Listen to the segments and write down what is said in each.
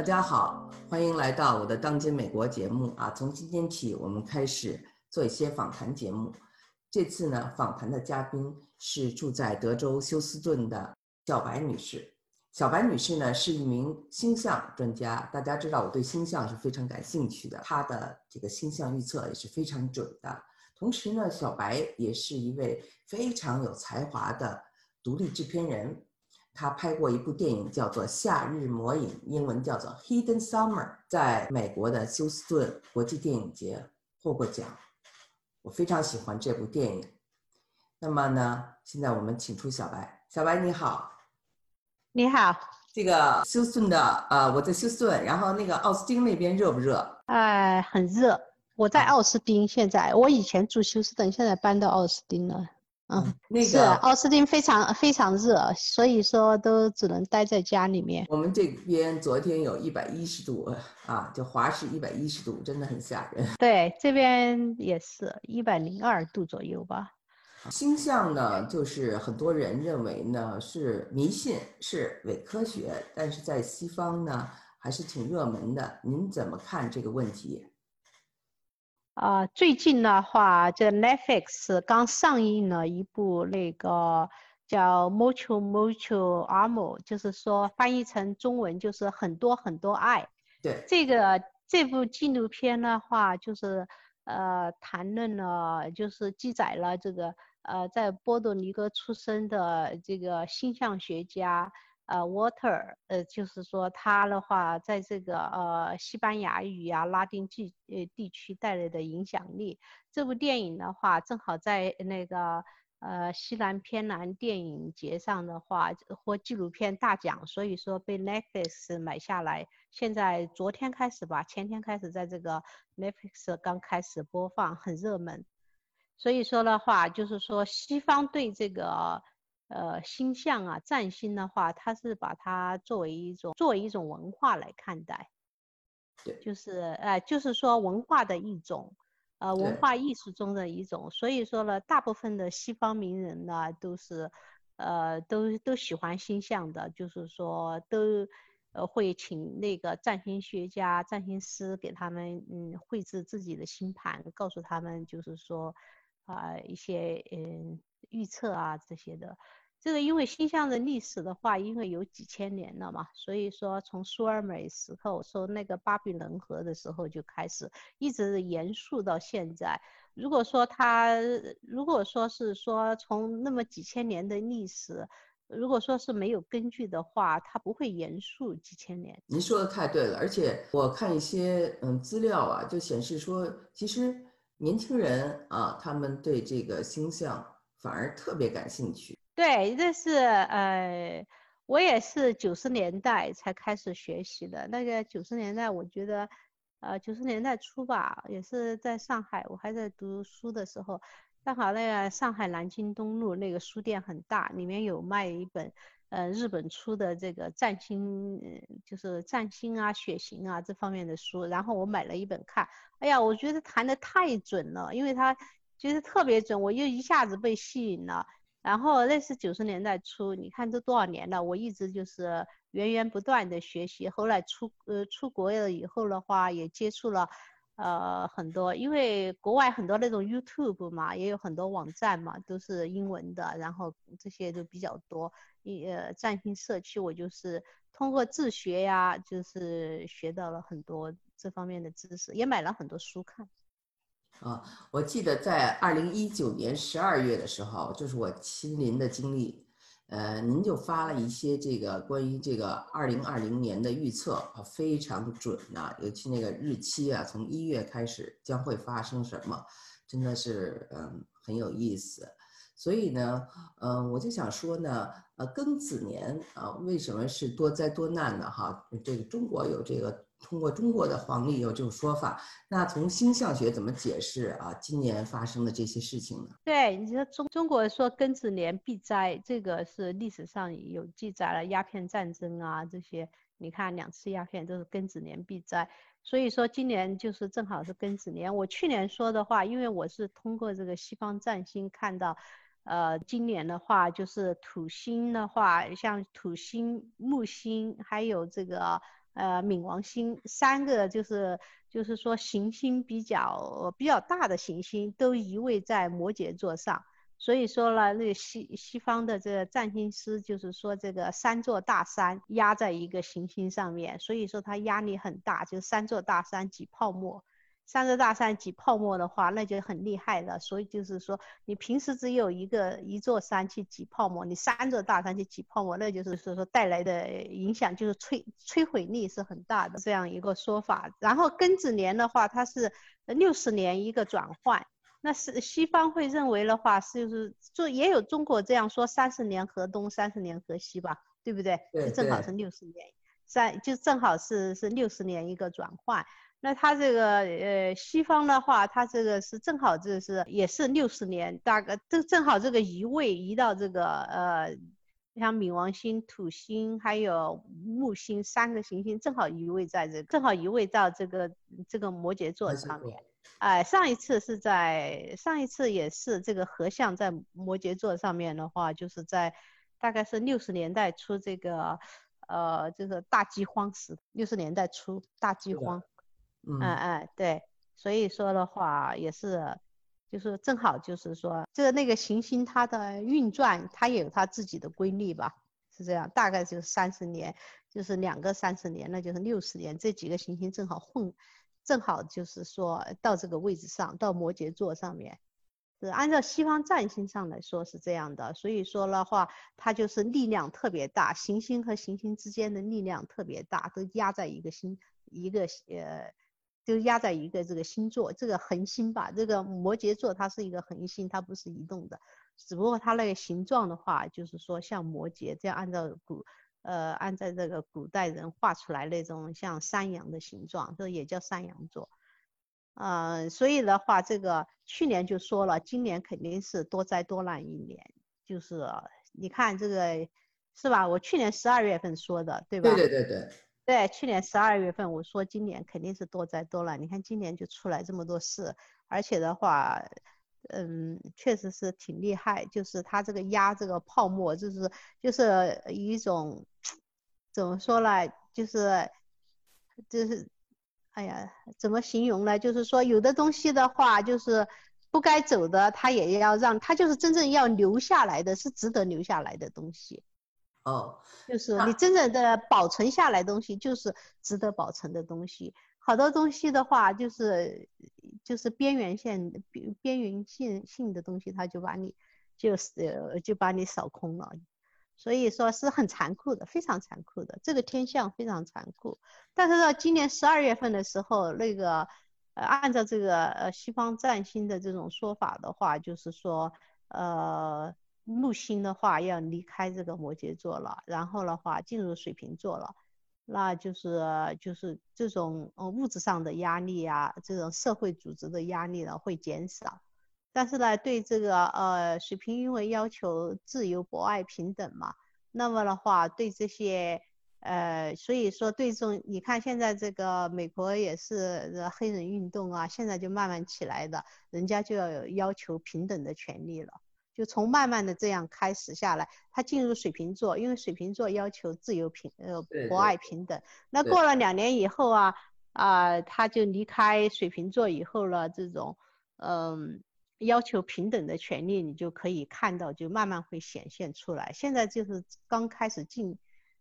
大家好，欢迎来到我的《当今美国》节目啊！从今天起，我们开始做一些访谈节目。这次呢，访谈的嘉宾是住在德州休斯顿的小白女士。小白女士呢，是一名星象专家。大家知道，我对星象是非常感兴趣的，她的这个星象预测也是非常准的。同时呢，小白也是一位非常有才华的独立制片人。他拍过一部电影，叫做《夏日魔影》，英文叫做《Hidden Summer》，在美国的休斯顿国际电影节获过奖。我非常喜欢这部电影。那么呢，现在我们请出小白。小白你好，你好。这个休斯顿的，呃，我在休斯顿，然后那个奥斯汀那边热不热？哎，很热。我在奥斯汀，现在我以前住休斯顿，现在搬到奥斯汀了。嗯，那个奥斯汀非常非常热，所以说都只能待在家里面。我们这边昨天有一百一十度啊，就华氏一百一十度，真的很吓人。对，这边也是一百零二度左右吧。星象呢，就是很多人认为呢是迷信，是伪科学，但是在西方呢还是挺热门的。您怎么看这个问题？啊，最近的话，这 Netflix 刚上映了一部那个叫《Mutual Amor》，就是说翻译成中文就是很多很多爱。对，这个这部纪录片的话，就是呃谈论了，就是记载了这个呃在波多黎各出生的这个星象学家。呃，water，呃，就是说他的话，在这个呃西班牙语呀、拉丁地呃地区带来的影响力。这部电影的话，正好在那个呃西南偏南电影节上的话获纪录片大奖，所以说被 Netflix 买下来。现在昨天开始吧，前天开始在这个 Netflix 刚开始播放，很热门。所以说的话，就是说西方对这个。呃，星象啊，占星的话，它是把它作为一种作为一种文化来看待，对，就是呃，就是说文化的一种，呃，文化艺术中的一种。所以说呢，大部分的西方名人呢，都是，呃，都都喜欢星象的，就是说都，呃，会请那个占星学家、占星师给他们嗯绘制自己的星盘，告诉他们就是说，啊，一些嗯预测啊这些的。这个因为星象的历史的话，因为有几千年了嘛，所以说从苏尔美时候，说那个巴比伦河的时候就开始，一直延续到现在。如果说他，如果说是说从那么几千年的历史，如果说是没有根据的话，它不会延续几千年。您说的太对了，而且我看一些嗯资料啊，就显示说，其实年轻人啊，他们对这个星象反而特别感兴趣。对，这是呃，我也是九十年代才开始学习的。那个九十年代，我觉得，呃，九十年代初吧，也是在上海，我还在读书的时候，正好那个上海南京东路那个书店很大，里面有卖一本，呃，日本出的这个占星，就是占星啊、血型啊这方面的书，然后我买了一本看，哎呀，我觉得谈的太准了，因为他觉得特别准，我就一下子被吸引了。然后那是九十年代初，你看这多少年了，我一直就是源源不断的学习。后来出呃出国了以后的话，也接触了，呃很多，因为国外很多那种 YouTube 嘛，也有很多网站嘛，都是英文的，然后这些就比较多。一呃占星社区，我就是通过自学呀，就是学到了很多这方面的知识，也买了很多书看。啊，我记得在二零一九年十二月的时候，就是我亲临的经历，呃，您就发了一些这个关于这个二零二零年的预测，啊，非常准呐，尤其那个日期啊，从一月开始将会发生什么，真的是嗯很有意思。所以呢，嗯，我就想说呢，呃，庚子年啊，为什么是多灾多难呢？哈，这个中国有这个。通过中国的黄历有这种说法，那从星象学怎么解释啊？今年发生的这些事情呢？对，你说中中国说庚子年必灾，这个是历史上有记载了，鸦片战争啊这些，你看两次鸦片都是庚子年必灾，所以说今年就是正好是庚子年。我去年说的话，因为我是通过这个西方占星看到，呃，今年的话就是土星的话，像土星、木星还有这个。呃冥王星三个就是就是说行星比较比较大的行星都移位在摩羯座上。所以说呢，那西西方的这个占星师就是说，这个三座大山压在一个行星上面，所以说它压力很大，就三座大山挤泡沫。三座大山挤泡沫的话，那就很厉害了。所以就是说，你平时只有一个一座山去挤泡沫，你三座大山去挤泡沫，那就是说说带来的影响就是摧摧毁力是很大的这样一个说法。然后庚子年的话，它是六十年一个转换。那是西方会认为的话，是就是就也有中国这样说，三十年河东，三十年河西吧，对不对？对，正好是六十年，三就正好是是六十年一个转换。那它这个呃西方的话，它这个是正好这是也是六十年，大概正正好这个移位移到这个呃像冥王星、土星还有木星三个行星正好移位在这，正好移位到这个这个摩羯座上面。哎，上一次是在上一次也是这个合相在摩羯座上面的话，就是在大概是六十年代初这个呃这个大饥荒时，六十年代初大饥荒，嗯嗯对，所以说的话也是就是正好就是说这个那个行星它的运转它也有它自己的规律吧，是这样，大概就是三十年，就是两个三十年，那就是六十年，这几个行星正好混。正好就是说到这个位置上，到摩羯座上面，是按照西方占星上来说是这样的。所以说的话，它就是力量特别大，行星和行星之间的力量特别大，都压在一个星一个呃，就压在一个这个星座，这个恒星吧。这个摩羯座它是一个恒星，它不是移动的，只不过它那个形状的话，就是说像摩羯这样，按照古。呃，按照这个古代人画出来那种像山羊的形状，这也叫山羊座。嗯，所以的话，这个去年就说了，今年肯定是多灾多难一年。就是你看这个，是吧？我去年十二月份说的，对吧？对对对对。对，去年十二月份我说今年肯定是多灾多难。你看今年就出来这么多事，而且的话。嗯，确实是挺厉害，就是它这个压这个泡沫，就是就是一种怎么说呢？就是就是，哎呀，怎么形容呢？就是说有的东西的话，就是不该走的，它也要让它就是真正要留下来的是值得留下来的东西。哦，就是你真正的保存下来东西，就是值得保存的东西。好多东西的话，就是就是边缘线边边缘性性的东西，它就把你就是就把你扫空了，所以说是很残酷的，非常残酷的，这个天象非常残酷。但是到今年十二月份的时候，那个呃按照这个呃西方占星的这种说法的话，就是说呃木星的话要离开这个摩羯座了，然后的话进入水瓶座了。那就是就是这种呃物质上的压力啊，这种社会组织的压力呢会减少，但是呢对这个呃水瓶因为要求自由博爱平等嘛，那么的话对这些呃所以说对这种你看现在这个美国也是黑人运动啊，现在就慢慢起来的，人家就要有要求平等的权利了。就从慢慢的这样开始下来，他进入水瓶座，因为水瓶座要求自由平呃博爱平等。那过了两年以后啊啊，他就离开水瓶座以后了，这种嗯要求平等的权利，你就可以看到，就慢慢会显现出来。现在就是刚开始进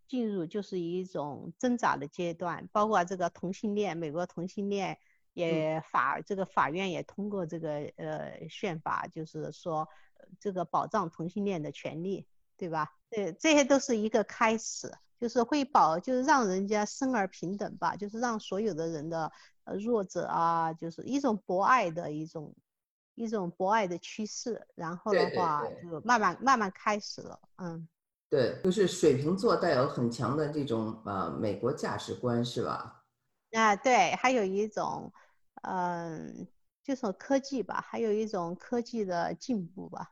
进入，就是一种挣扎的阶段，包括这个同性恋，美国同性恋也法这个法院也通过这个呃宪法，就是说。这个保障同性恋的权利，对吧？对，这些都是一个开始，就是会保，就是让人家生而平等吧，就是让所有的人的呃弱者啊，就是一种博爱的一种一种博爱的趋势。然后的话，就慢慢慢慢开始了，嗯。对，就是水瓶座带有很强的这种呃美国价值观，是吧？啊，对，还有一种，嗯。就是科技吧，还有一种科技的进步吧，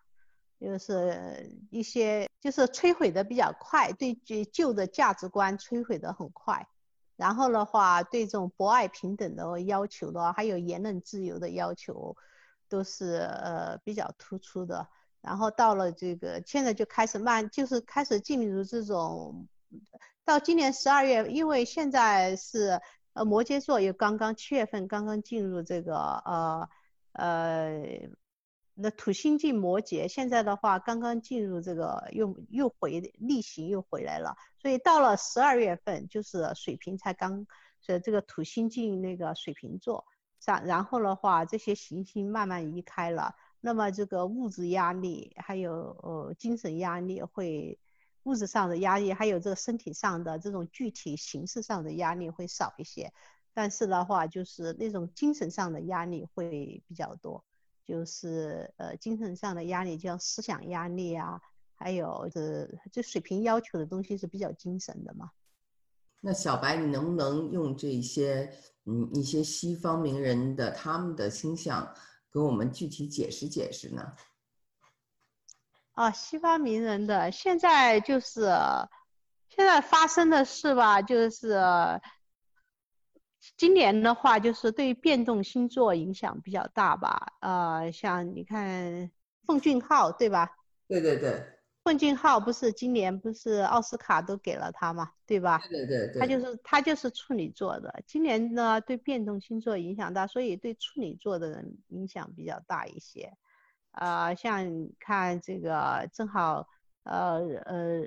就是一些就是摧毁的比较快，对旧的价值观摧毁的很快。然后的话，对这种博爱平等的要求的话，还有言论自由的要求，都是呃比较突出的。然后到了这个现在就开始慢，就是开始进入这种到今年十二月，因为现在是呃摩羯座又刚刚七月份刚刚进入这个呃呃。那土星进摩羯，现在的话刚刚进入这个又又回逆行又回来了，所以到了十二月份就是水瓶才刚，所以这个土星进那个水瓶座，然然后的话这些行星慢慢移开了，那么这个物质压力还有呃精神压力会，物质上的压力还有这个身体上的这种具体形式上的压力会少一些，但是的话就是那种精神上的压力会比较多。就是呃精神上的压力，叫思想压力啊，还有这这水平要求的东西是比较精神的嘛。那小白，你能不能用这些嗯一些西方名人的他们的倾向，给我们具体解释解释呢？啊，西方名人的现在就是现在发生的事吧，就是。今年的话，就是对变动星座影响比较大吧。呃，像你看奉俊昊，对吧？对对对，奉俊昊不是今年不是奥斯卡都给了他嘛，对吧？对对对，他就是他就是处女座的。今年呢，对变动星座影响大，所以对处女座的人影响比较大一些。呃，像看这个正好，呃呃呃。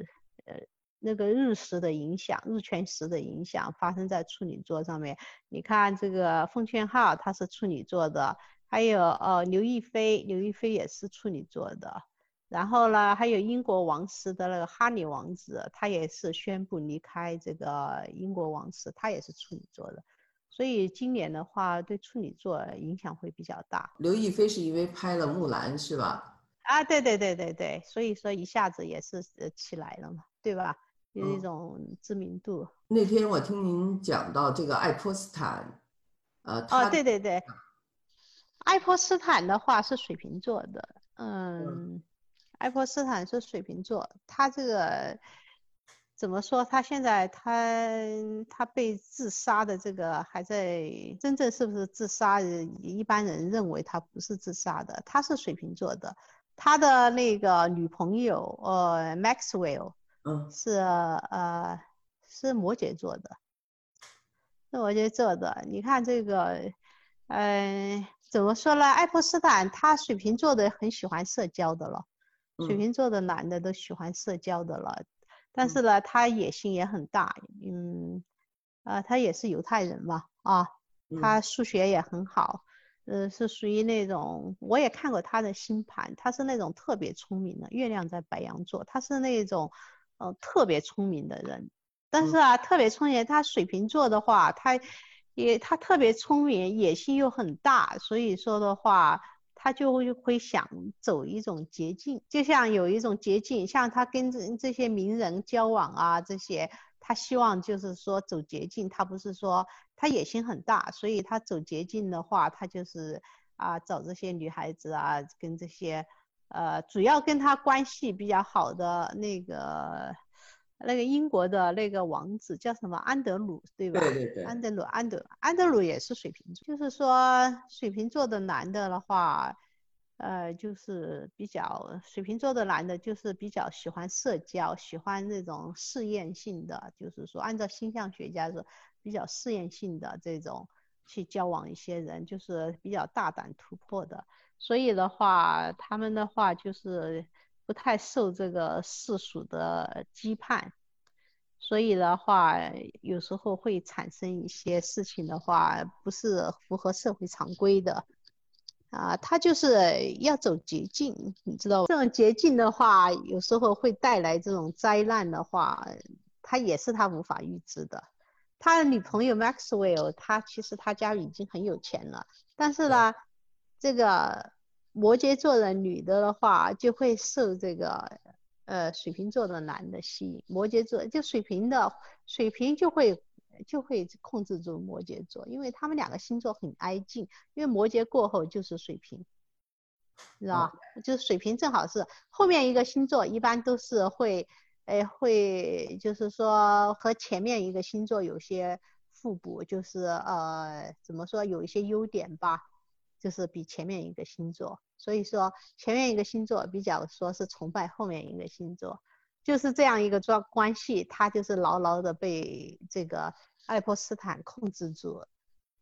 那个日食的影响，日全食的影响发生在处女座上面。你看这个奉劝昊，他是处女座的，还有呃刘亦菲，刘亦菲也是处女座的。然后呢，还有英国王室的那个哈里王子，他也是宣布离开这个英国王室，他也是处女座的。所以今年的话，对处女座影响会比较大。刘亦菲是因为拍了《木兰》是吧？啊，对对对对对，所以说一下子也是呃起来了嘛，对吧？有一种知名度。那天我听您讲到这个爱泼斯坦，呃，哦，对对对，爱泼斯坦的话是水瓶座的，嗯，爱泼斯坦是水瓶座，他这个怎么说？他现在他他被自杀的这个还在真正是不是自杀？一般人认为他不是自杀的，他是水瓶座的，他的那个女朋友呃，Maxwell。嗯，是呃，是摩羯座的，是摩羯座的。你看这个，嗯，怎么说呢？爱泼斯坦他水瓶座的很喜欢社交的了，水瓶座的男的都喜欢社交的了。但是呢，他野心也很大，嗯，啊，他也是犹太人嘛，啊，他数学也很好，呃，是属于那种，我也看过他的星盘，他是那种特别聪明的，月亮在白羊座，他是那种。呃，特别聪明的人，但是啊，特别聪明，他水瓶座的话，他也他特别聪明，野心又很大，所以说的话，他就会会想走一种捷径，就像有一种捷径，像他跟这这些名人交往啊，这些他希望就是说走捷径，他不是说他野心很大，所以他走捷径的话，他就是啊找这些女孩子啊，跟这些。呃，主要跟他关系比较好的那个，那个英国的那个王子叫什么安德鲁，对吧？对对对。安德鲁，安德，安德鲁也是水瓶座。就是说，水瓶座的男的的话，呃，就是比较水瓶座的男的，就是比较喜欢社交，喜欢那种试验性的，就是说，按照星象学家说，比较试验性的这种去交往一些人，就是比较大胆突破的。所以的话，他们的话就是不太受这个世俗的羁绊，所以的话，有时候会产生一些事情的话，不是符合社会常规的，啊，他就是要走捷径，你知道这种捷径的话，有时候会带来这种灾难的话，他也是他无法预知的。他的女朋友 Maxwell，他其实他家里已经很有钱了，但是呢。这个摩羯座的女的的话，就会受这个呃水瓶座的男的吸引。摩羯座就水瓶的水瓶就会就会控制住摩羯座，因为他们两个星座很挨近。因为摩羯过后就是水瓶，知道吧？就是水瓶正好是后面一个星座，一般都是会哎会就是说和前面一个星座有些互补，就是呃怎么说有一些优点吧。就是比前面一个星座，所以说前面一个星座比较说是崇拜后面一个星座，就是这样一个状关系，他就是牢牢的被这个爱泼斯坦控制住，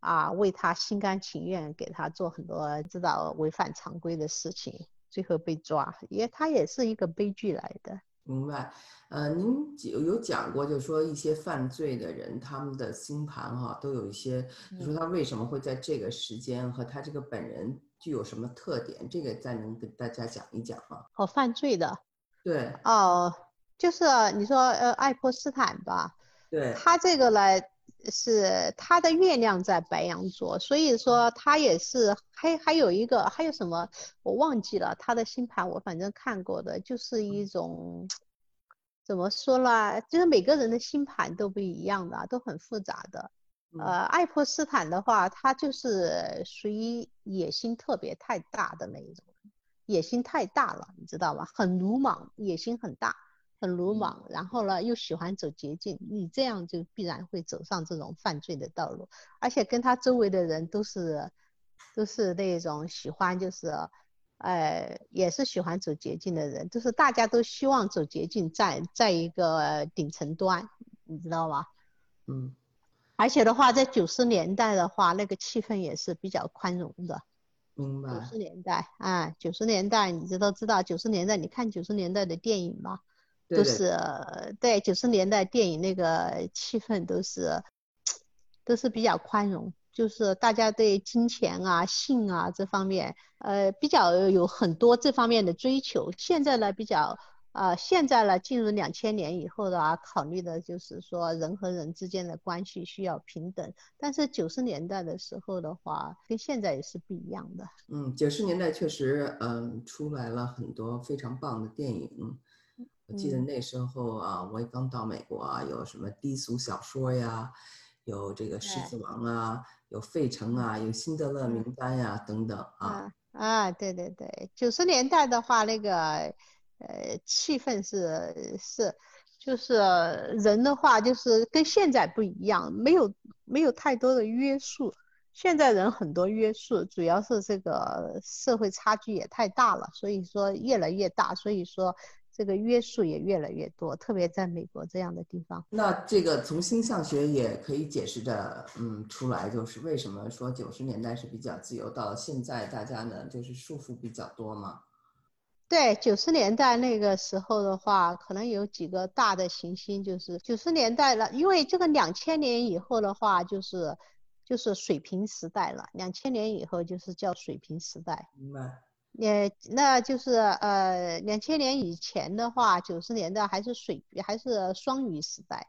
啊，为他心甘情愿给他做很多知道违反常规的事情，最后被抓，也他也是一个悲剧来的。明白，呃，您有有讲过，就是说一些犯罪的人，他们的星盘哈，都有一些，就说他为什么会在这个时间和他这个本人具有什么特点，这个再能跟大家讲一讲吗？哦，犯罪的，对，哦，就是你说呃，爱泼斯坦吧，对，他这个呢是他的月亮在白羊座，所以说他也是还还有一个还有什么我忘记了他的星盘，我反正看过的就是一种。怎么说呢？就是每个人的星盘都不一样的，都很复杂的。呃，爱泼斯坦的话，他就是属于野心特别太大的那一种，野心太大了，你知道吧？很鲁莽，野心很大，很鲁莽。然后呢，又喜欢走捷径，你这样就必然会走上这种犯罪的道路。而且跟他周围的人都是，都是那种喜欢就是。呃，也是喜欢走捷径的人，就是大家都希望走捷径，在在一个顶层端，你知道吗？嗯。而且的话，在九十年代的话，那个气氛也是比较宽容的。明白。九十年代啊，九十年代，你知道知道九十年代，你看九十年代的电影吗？都是对九十年代电影那个气氛都是，都是比较宽容。就是大家对金钱啊、性啊这方面，呃，比较有很多这方面的追求。现在呢，比较，呃，现在呢，进入两千年以后的啊，考虑的就是说人和人之间的关系需要平等。但是九十年代的时候的话，跟现在也是不一样的。嗯，九十年代确实，嗯，出来了很多非常棒的电影。我记得那时候啊，我也刚到美国啊，有什么低俗小说呀，有这个《狮子王》啊。有费城啊，有辛德勒名单呀，等等啊啊，对对对，九十年代的话，那个呃气氛是是，就是人的话，就是跟现在不一样，没有没有太多的约束。现在人很多约束，主要是这个社会差距也太大了，所以说越来越大，所以说。这个约束也越来越多，特别在美国这样的地方。那这个从星象学也可以解释的，嗯，出来就是为什么说九十年代是比较自由，到现在大家呢就是束缚比较多嘛？对，九十年代那个时候的话，可能有几个大的行星，就是九十年代了，因为这个两千年以后的话，就是就是水平时代了。两千年以后就是叫水平时代。明白。也那就是呃，两千年以前的话，九十年代还是水还是双鱼时代，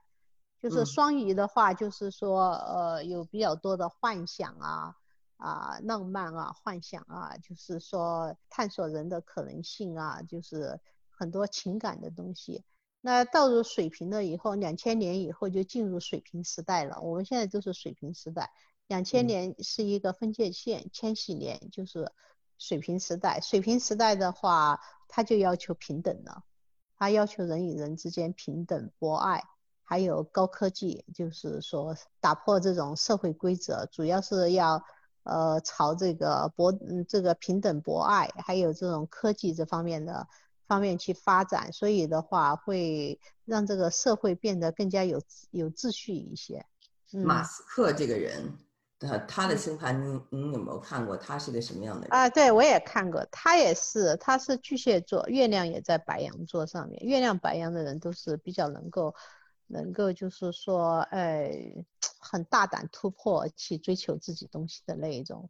就是双鱼的话，就是说呃有比较多的幻想啊啊浪漫啊幻想啊，就是说探索人的可能性啊，就是很多情感的东西。那到入水平了以后，两千年以后就进入水平时代了。我们现在就是水平时代，两千年是一个分界线，千禧年就是。水平时代，水平时代的话，他就要求平等了，他要求人与人之间平等、博爱，还有高科技，就是说打破这种社会规则，主要是要呃朝这个博嗯这个平等、博爱，还有这种科技这方面的方面去发展，所以的话会让这个社会变得更加有有秩序一些。马斯克这个人。他他的星盘，你你有没有看过？他是个什么样的人啊？对我也看过，他也是，他是巨蟹座，月亮也在白羊座上面。月亮白羊的人都是比较能够，能够就是说，呃，很大胆突破，去追求自己东西的那一种。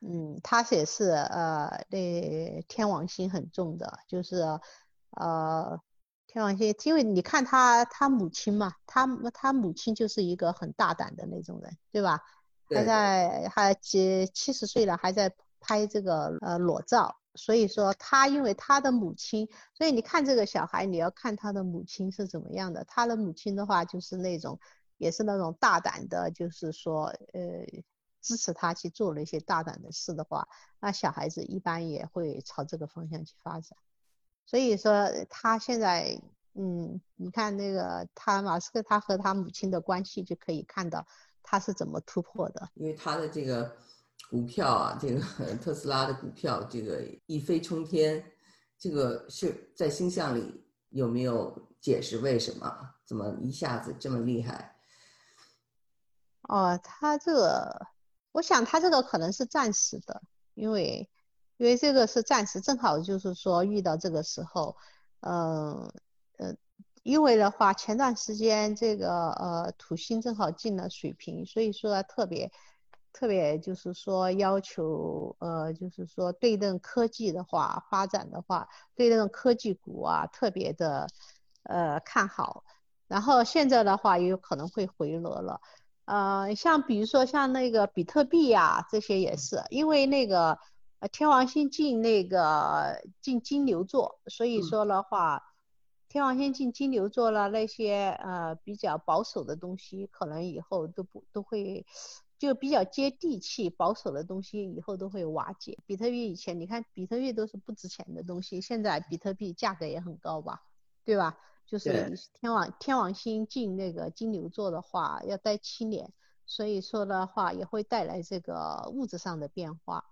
嗯，他也是，呃，那天王星很重的，就是，呃。天王星，因为你看他，他母亲嘛，他他母亲就是一个很大胆的那种人，对吧？还在还七七十岁了，还在拍这个呃裸照。所以说他因为他的母亲，所以你看这个小孩，你要看他的母亲是怎么样的。他的母亲的话就是那种，也是那种大胆的，就是说呃支持他去做了一些大胆的事的话，那小孩子一般也会朝这个方向去发展。所以说他现在，嗯，你看那个他马斯克，他和他母亲的关系就可以看到他是怎么突破的。因为他的这个股票啊，这个 特斯拉的股票这个一飞冲天，这个是在星象里有没有解释为什么？怎么一下子这么厉害？哦，他这个，我想他这个可能是暂时的，因为因为这个是暂时，正好就是说遇到这个时候，嗯呃，因为的话，前段时间这个呃土星正好进了水瓶，所以说特别。特别就是说要求，呃，就是说对这种科技的话发展的话，对这种科技股啊特别的，呃看好。然后现在的话也有可能会回落了，呃，像比如说像那个比特币呀，这些也是因为那个呃天王星进那个进金牛座，所以说的话，天王星进金牛座了，那些呃比较保守的东西，可能以后都不都会。就比较接地气、保守的东西，以后都会瓦解。比特币以前，你看比特币都是不值钱的东西，现在比特币价格也很高吧，对吧？就是天王天王星进那个金牛座的话，要待七年，所以说的话也会带来这个物质上的变化。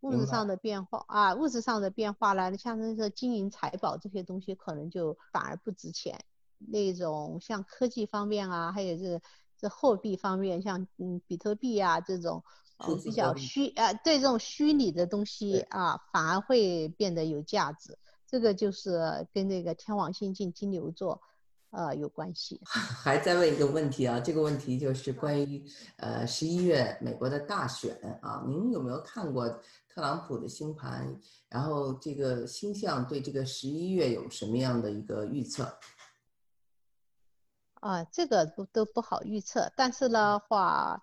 物质上的变化啊，物质上的变化呢，像那个金银财宝这些东西，可能就反而不值钱。那种像科技方面啊，还有这。这货币方面，像嗯比特币啊这种，呃比较虚啊，对这种虚拟的东西啊，反而会变得有价值。这个就是跟那个天王星进金牛座，呃有关系。还在问一个问题啊，这个问题就是关于呃十一月美国的大选啊，您有没有看过特朗普的星盘？然后这个星象对这个十一月有什么样的一个预测？啊，这个都都不好预测，但是的话，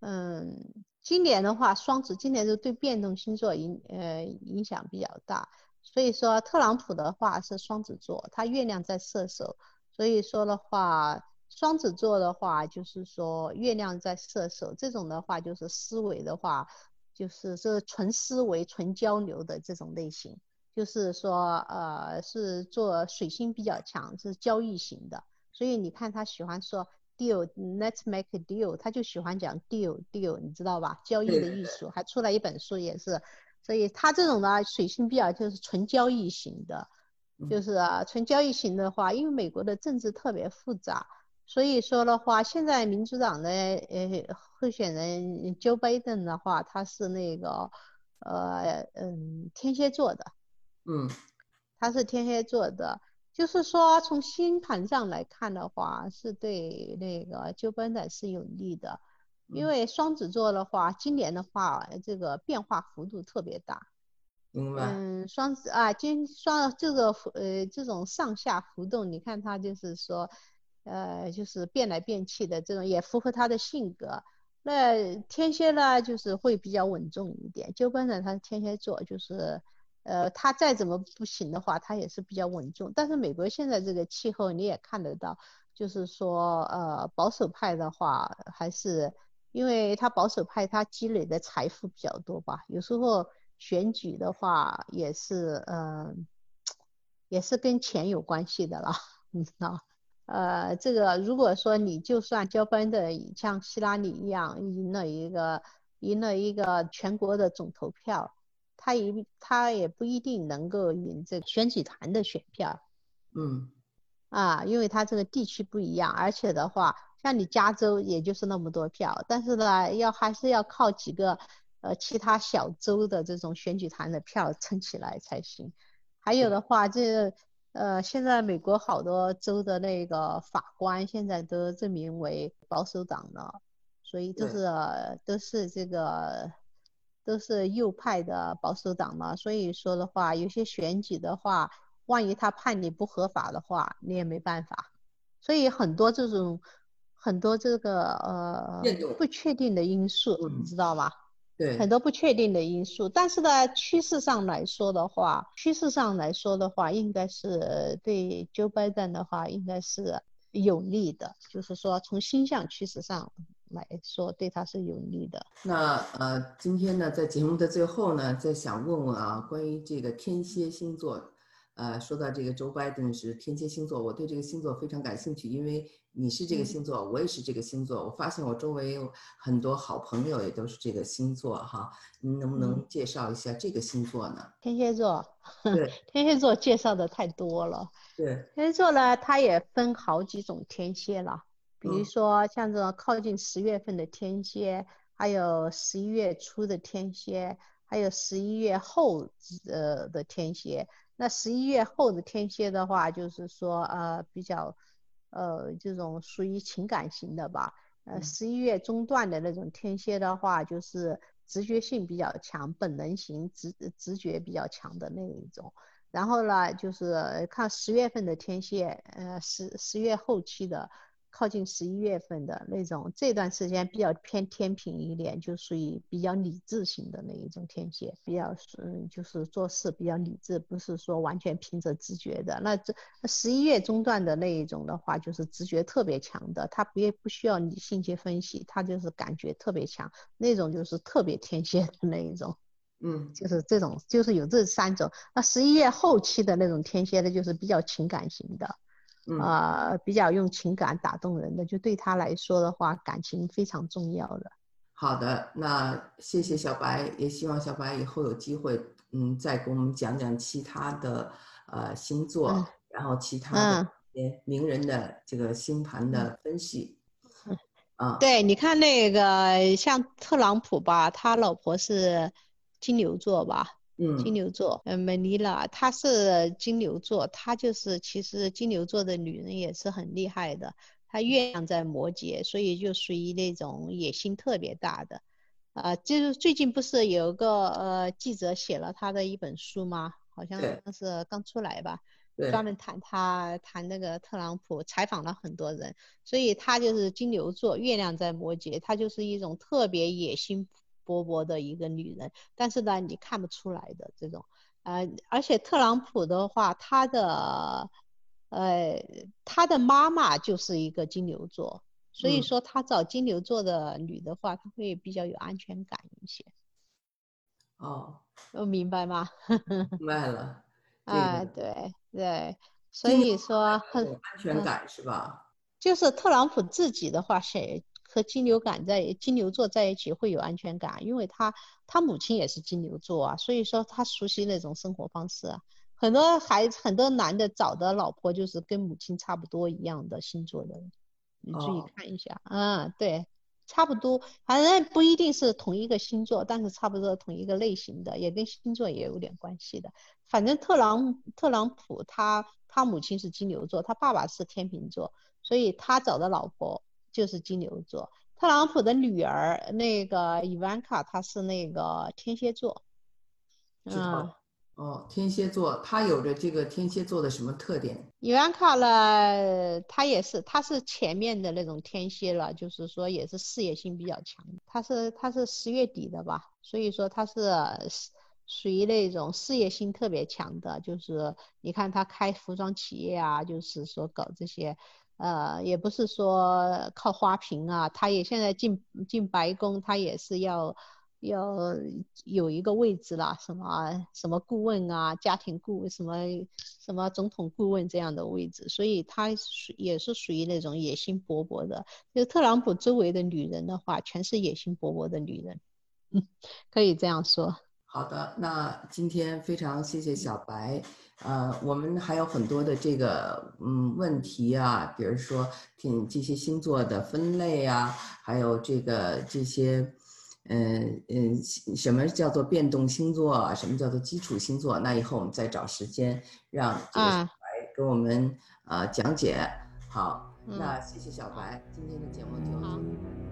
嗯，今年的话，双子今年就对变动星座影呃影响比较大，所以说特朗普的话是双子座，他月亮在射手，所以说的话，双子座的话就是说月亮在射手，这种的话就是思维的话，就是这纯思维、纯交流的这种类型，就是说呃是做水星比较强，是交易型的。所以你看他喜欢说 deal，let's make a deal，他就喜欢讲 deal deal，你知道吧？交易的艺术，还出了一本书也是。所以他这种呢，水星比较就是纯交易型的，就是啊，纯交易型的话，因为美国的政治特别复杂，所以说的话，现在民主党的呃候选人 Joe Biden 的话，他是那个呃嗯天蝎座的，嗯，他是天蝎座的。就是说，从星盘上来看的话，是对那个就班的是有利的，因为双子座的话，今年的话，这个变化幅度特别大。嗯，双子啊，今双这个呃这种上下浮动，你看他就是说，呃，就是变来变去的这种，也符合他的性格。那天蝎呢，就是会比较稳重一点。就班的他是天蝎座，就是。呃，他再怎么不行的话，他也是比较稳重。但是美国现在这个气候你也看得到，就是说，呃，保守派的话，还是因为他保守派他积累的财富比较多吧。有时候选举的话，也是，嗯，也是跟钱有关系的了，你知道？呃，这个如果说你就算交班的像希拉里一样赢了一个赢了一个全国的总投票。他一他也不一定能够赢这选举团的选票，嗯，啊，因为他这个地区不一样，而且的话，像你加州也就是那么多票，但是呢，要还是要靠几个呃其他小州的这种选举团的票撑起来才行。还有的话，这呃现在美国好多州的那个法官现在都证明为保守党了，所以都是都是这个。都是右派的保守党嘛，所以说的话，有些选举的话，万一他判你不合法的话，你也没办法。所以很多这种很多这个呃不确定的因素，你知道吗？对，很多不确定的因素。但是呢，趋势上来说的话，趋势上来说的话，应该是对 Joe Biden 的话，应该是有利的。就是说，从星象趋势上。来说对他是有利的。那呃，今天呢，在节目的最后呢，再想问问啊，关于这个天蝎星座，呃，说到这个 Joe Biden 是天蝎星座，我对这个星座非常感兴趣，因为你是这个星座，我也是这个星座。我发现我周围有很多好朋友也都是这个星座哈。你能不能介绍一下这个星座呢？天蝎座，对，天蝎座介绍的太多了。对，天蝎座呢，它也分好几种天蝎了，比如说像这种靠近十月份的天蝎，还有十一月初的天蝎，还有十一月后呃的天蝎。那十一月后的天蝎的话，就是说呃比较，呃这种属于情感型的吧。呃十一月中段的那种天蝎的话，就是直觉性比较强，本能型直直觉比较强的那一种。然后呢，就是看十月份的天蝎，呃十十月后期的。靠近十一月份的那种，这段时间比较偏天平一点，就属于比较理智型的那一种天蝎，比较嗯，就是做事比较理智，不是说完全凭着直觉的。那这十一月中段的那一种的话，就是直觉特别强的，他不不需要理性去分析，他就是感觉特别强，那种就是特别天蝎的那一种，嗯，就是这种，就是有这三种。那十一月后期的那种天蝎的，就是比较情感型的。呃，比较用情感打动人的，就对他来说的话，感情非常重要的。好的，那谢谢小白，也希望小白以后有机会，嗯，再给我们讲讲其他的呃星座，然后其他的些名人的这个星盘的分析。啊，对，你看那个像特朗普吧，他老婆是金牛座吧？金牛座，呃，梅丽拉，她是金牛座，她就是其实金牛座的女人也是很厉害的，她月亮在摩羯，所以就属于那种野心特别大的，啊，就是最近不是有个呃记者写了他的一本书吗？好像是刚出来吧，专门谈他谈那个特朗普，采访了很多人，所以他就是金牛座，月亮在摩羯，他就是一种特别野心。勃勃的一个女人，但是呢，你看不出来的这种，呃，而且特朗普的话，他的，呃，他的妈妈就是一个金牛座，所以说他找金牛座的女的话，他会比较有安全感一些。哦，我明白吗？明白了。啊，对对，所以说很安全感是吧？就是特朗普自己的话是。和金牛感在金牛座在一起会有安全感，因为他他母亲也是金牛座啊，所以说他熟悉那种生活方式啊。很多孩子很多男的找的老婆就是跟母亲差不多一样的星座的，你注意看一下啊，对，差不多，反正不一定是同一个星座，但是差不多同一个类型的，也跟星座也有点关系的。反正特朗特朗普他他母亲是金牛座，他爸爸是天秤座，所以他找的老婆。就是金牛座，特朗普的女儿那个伊万卡，她是那个天蝎座。嗯，哦，天蝎座，她有着这个天蝎座的什么特点？伊万卡呢，她也是，她是前面的那种天蝎了，就是说也是事业心比较强。她是她是十月底的吧，所以说她是属于那种事业心特别强的，就是你看她开服装企业啊，就是说搞这些。呃，也不是说靠花瓶啊，他也现在进进白宫，他也是要要有一个位置啦，什么什么顾问啊，家庭顾什么什么总统顾问这样的位置，所以他也是属于那种野心勃勃的。就特朗普周围的女人的话，全是野心勃勃的女人，嗯，可以这样说。好的，那今天非常谢谢小白。呃，我们还有很多的这个嗯问题啊，比如说听这些星座的分类啊，还有这个这些，嗯嗯，什么叫做变动星座，什么叫做基础星座？那以后我们再找时间让这个小白给我们呃讲解。好，那谢谢小白，今天的节目就。